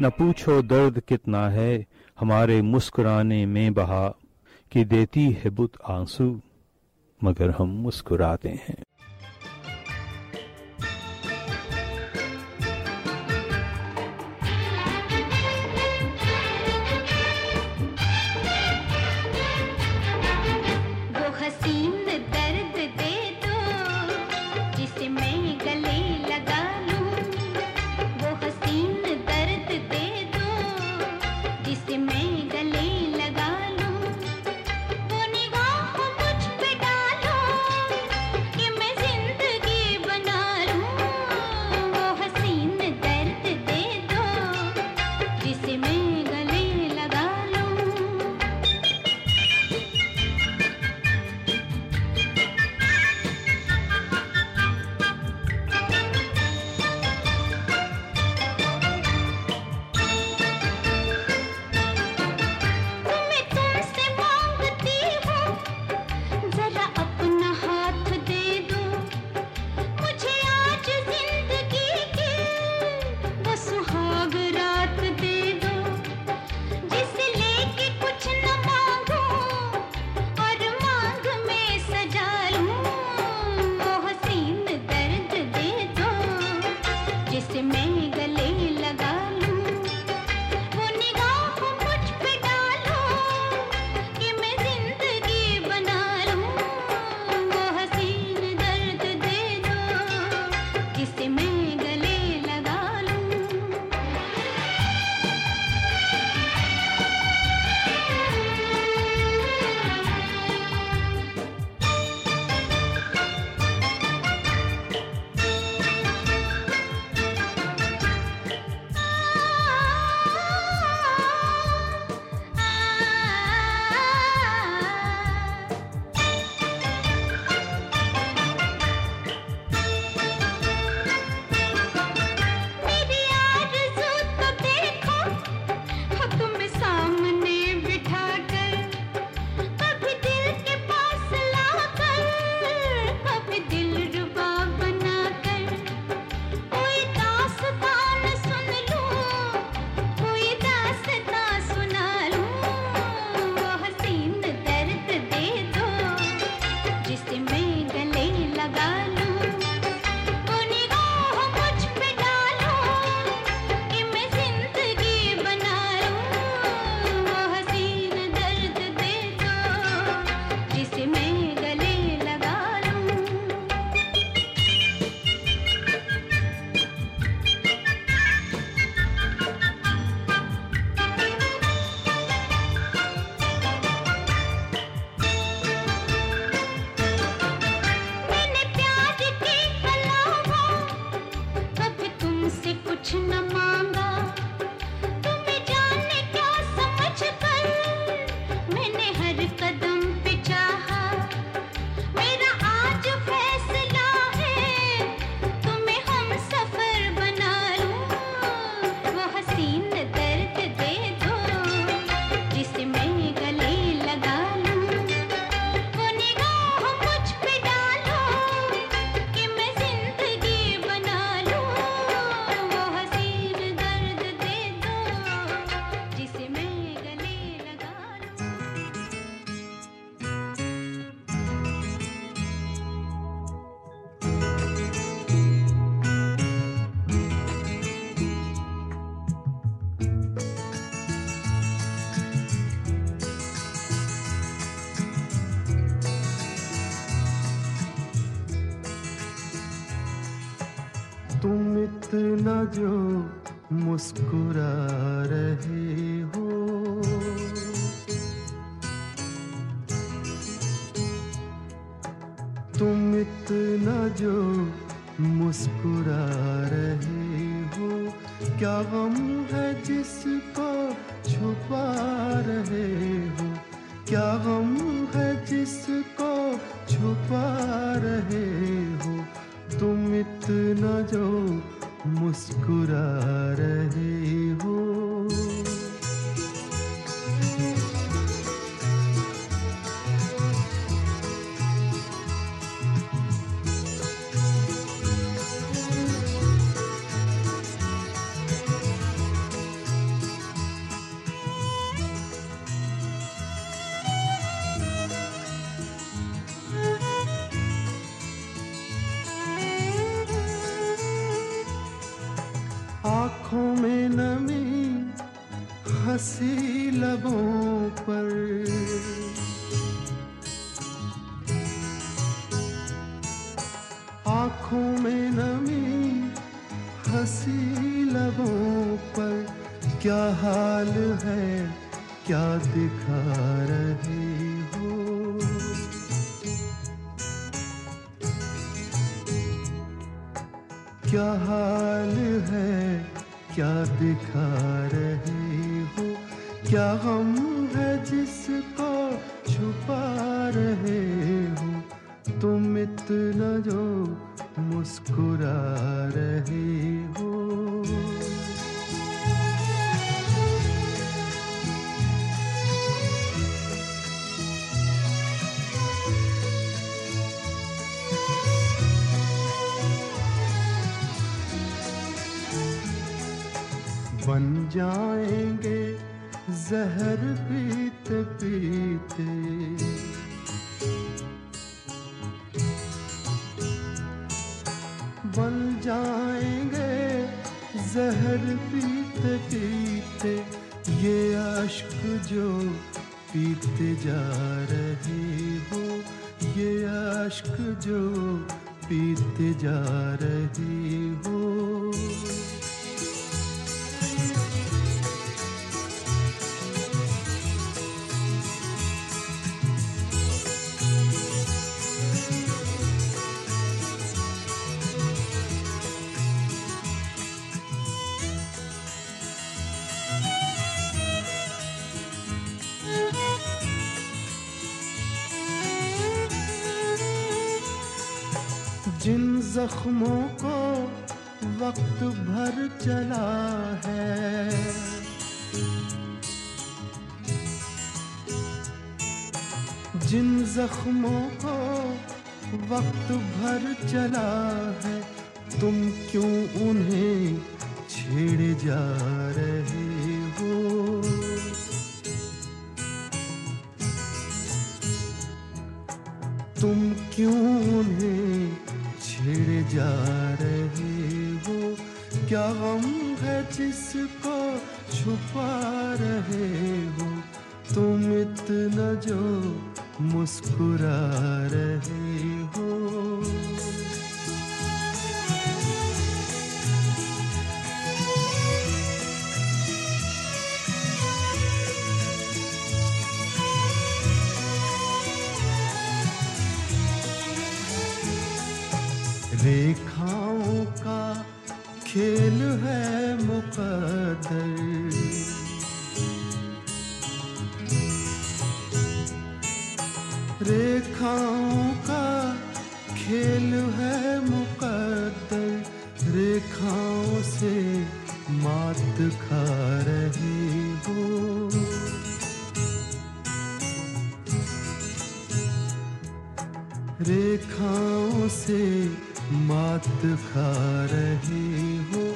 न पूछो दर्द कितना है, हमारे मुस्कुराने में बहा, कि देती है बुत आँसू, मगर हम मुस्कुराते हैं। मुस्कुरा रहे हो। तुम इतना जो मुस्कुरा रहे हो, क्या गम है जिसको छुपा रहे हो? क्या गम है जिसको छुपा मुस्कुरा रहे में नमी हँसी लबों पर। आँखों में नमी हँसी लबों पर। क्या हाल है? क्या दिखा रहे हो? क्या हाल है? क्या दिखा रहे हो? क्या हम है जिसको छुपा रहे हो? तुम इतना जो मुस्कुरा रहे हो जाएँगे जहर पीते पीते। बन जाएँगे जहर पीते पीते, ये अश्क जो पीते जा रहे हो, ये अश्क जो पीते जा रहे जख्मों को वक्त भर चला है। जिन जख्मों को वक्त भर चला है, तुम क्यों उन्हें छेड़े जा रहे हो? तुम क्यों उन्हें छेड़े जा रहे हो? क्या गम है जिसको छुपा रहे हो? तुम इतना जो मुस्कुरा रहे हो। रेखाओं का खेल है मुकद्दर। रेखाओं का खेल है मुकद्दर। रेखाओं से मात खा रहे हो। रेखाओं से मात खा रहे हो।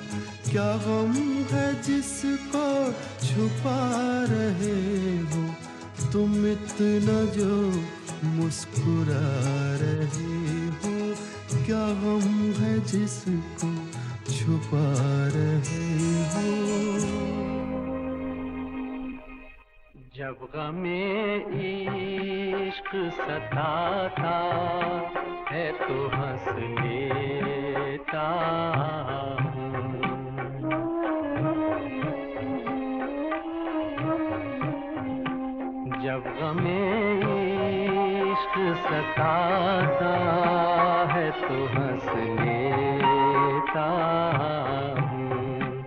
क्या गम है जिसको छुपा रहे हो? तुम इतना जो मुस्कुरा रहे हो। क्या गम है जिसको छुपा रहे हो? जब गमे इश्क सताता है तो हंस लेता जब गमे इश्क सताता है तो हंस लेता हूँ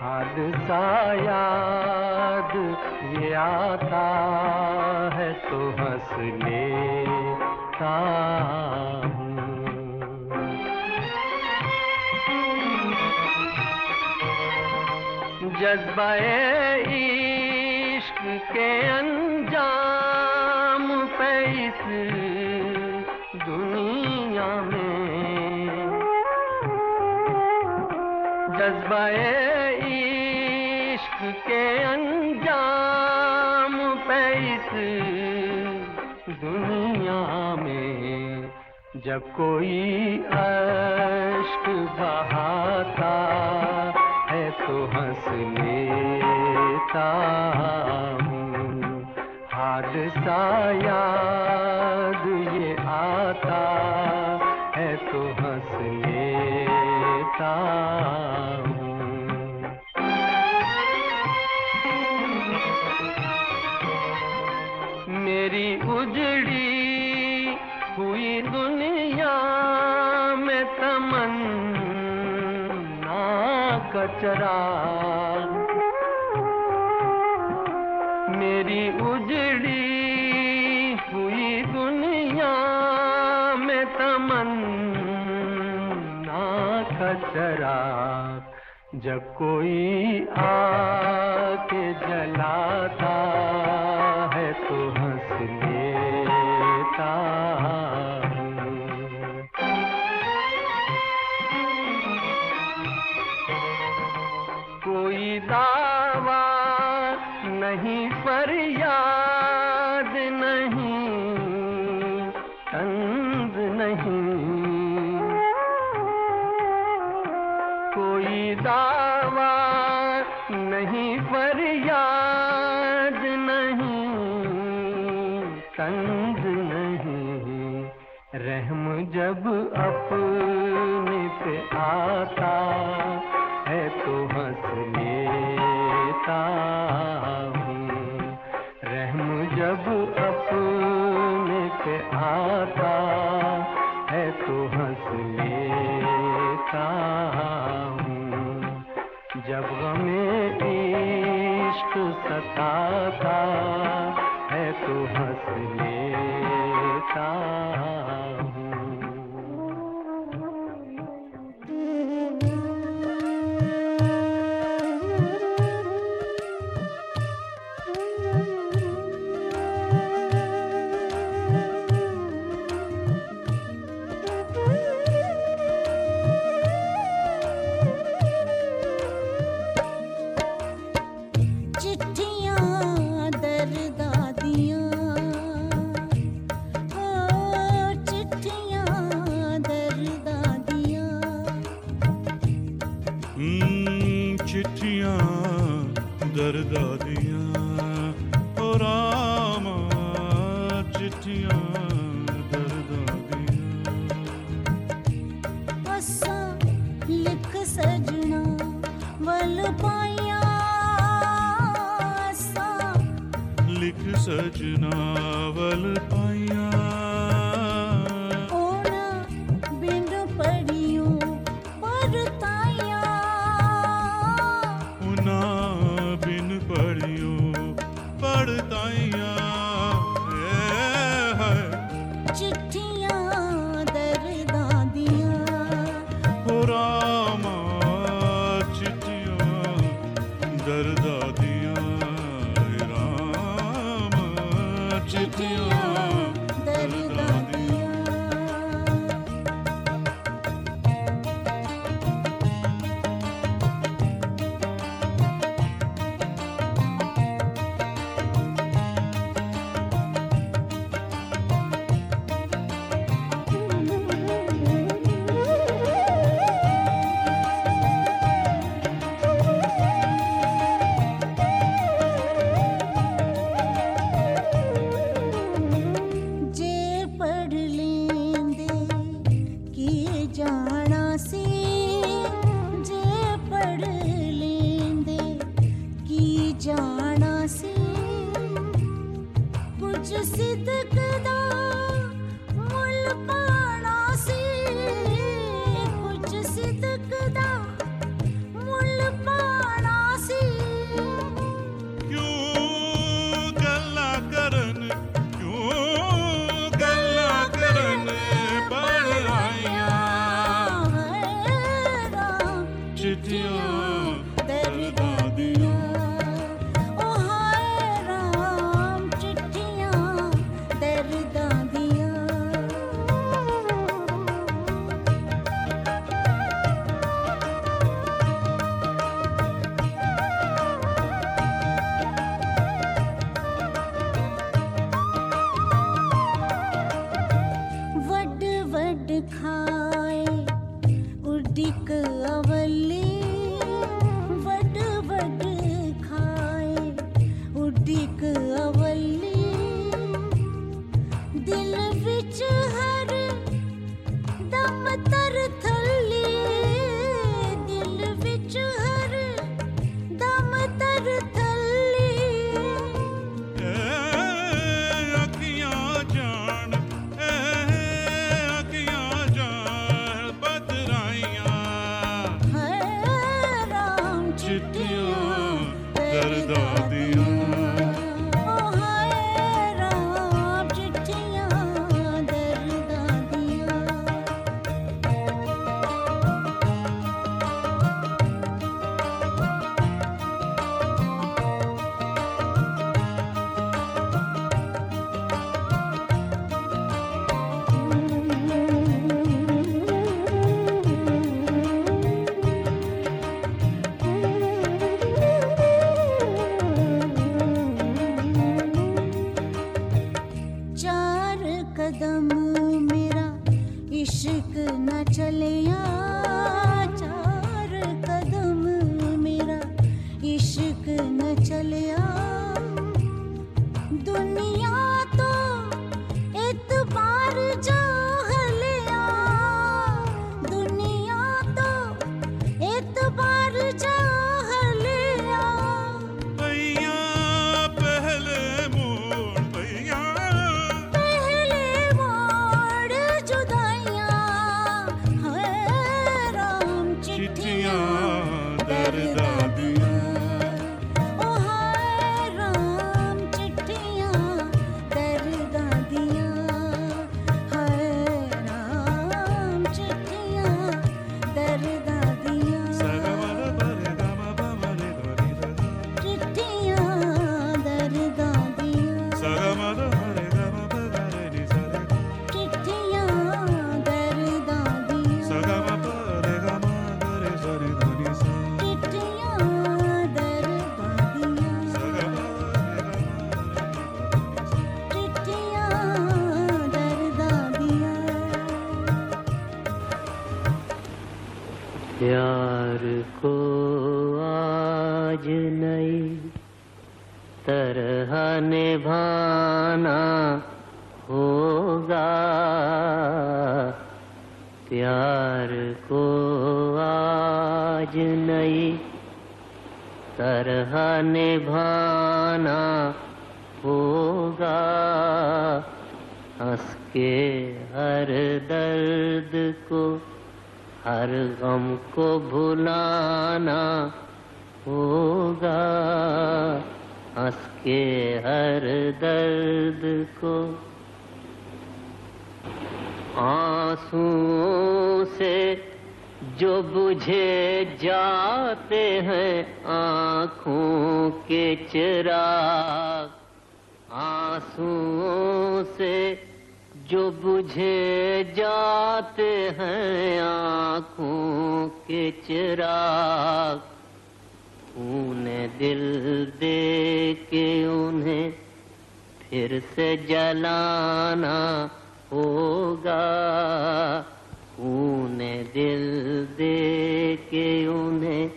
हादसा याद ये आता है तो हंस लेता हूँ। जज्बाए इश्क के अंजाम पे इस दुनिया में। जज्बाए जब कोई अश्क बहाता है तो हंस लेता हूँ। हाल साया चरा मेरी उजड़ी हुई दुनिया में तमन्ना का चराग जब कोई आके जलाता दर्द नहीं तंग नहीं। रहम जब अपने पे आता दर्द निभाना होगा। हंस के हर दर्द को, हर गम को भुलाना होगा। हंस के हर दर्द को, आंसुओं से जो बुझे जाते हैं आँखों के चिराग, आंसुओं से जो बुझे जाते हैं आँखों के चिराग उन्हें दिल दे के उन्हें फिर से जलाना होगा। उन्हें दिल दे के उन्हें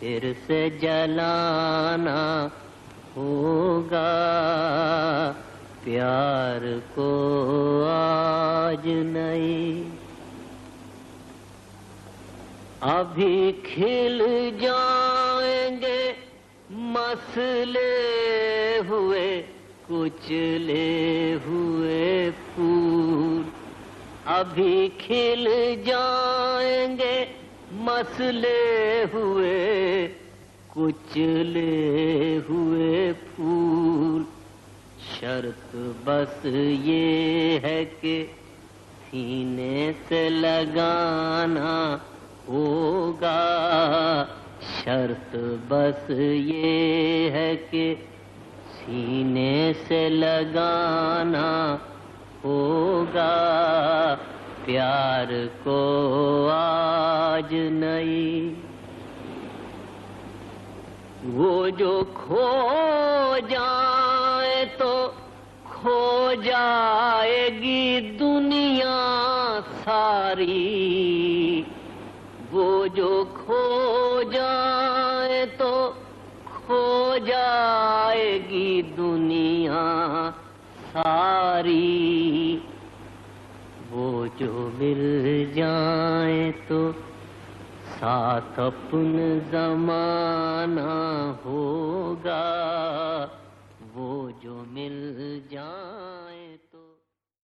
फिर से जलाना होगा। प्यार को आज नहीं। अभी खिल जाएँगे मसले हुए, कुचले हुए फूल अभी खिल जाएँगे मसले हुए, कुचले हुए फूल। शर्त बस ये है कि सीने से लगाना होगा। शर्त बस ये है कि सीने से लगाना होगा। प्यार को आज नहीं। वो जो खो जाए तो खो जाएगी दुनिया सारी। वो जो खो जाए तो खो जाएगी दुनिया सारी वो जो मिल जाए तो साथ अपन जमाना होगा। वो जो मिल जाए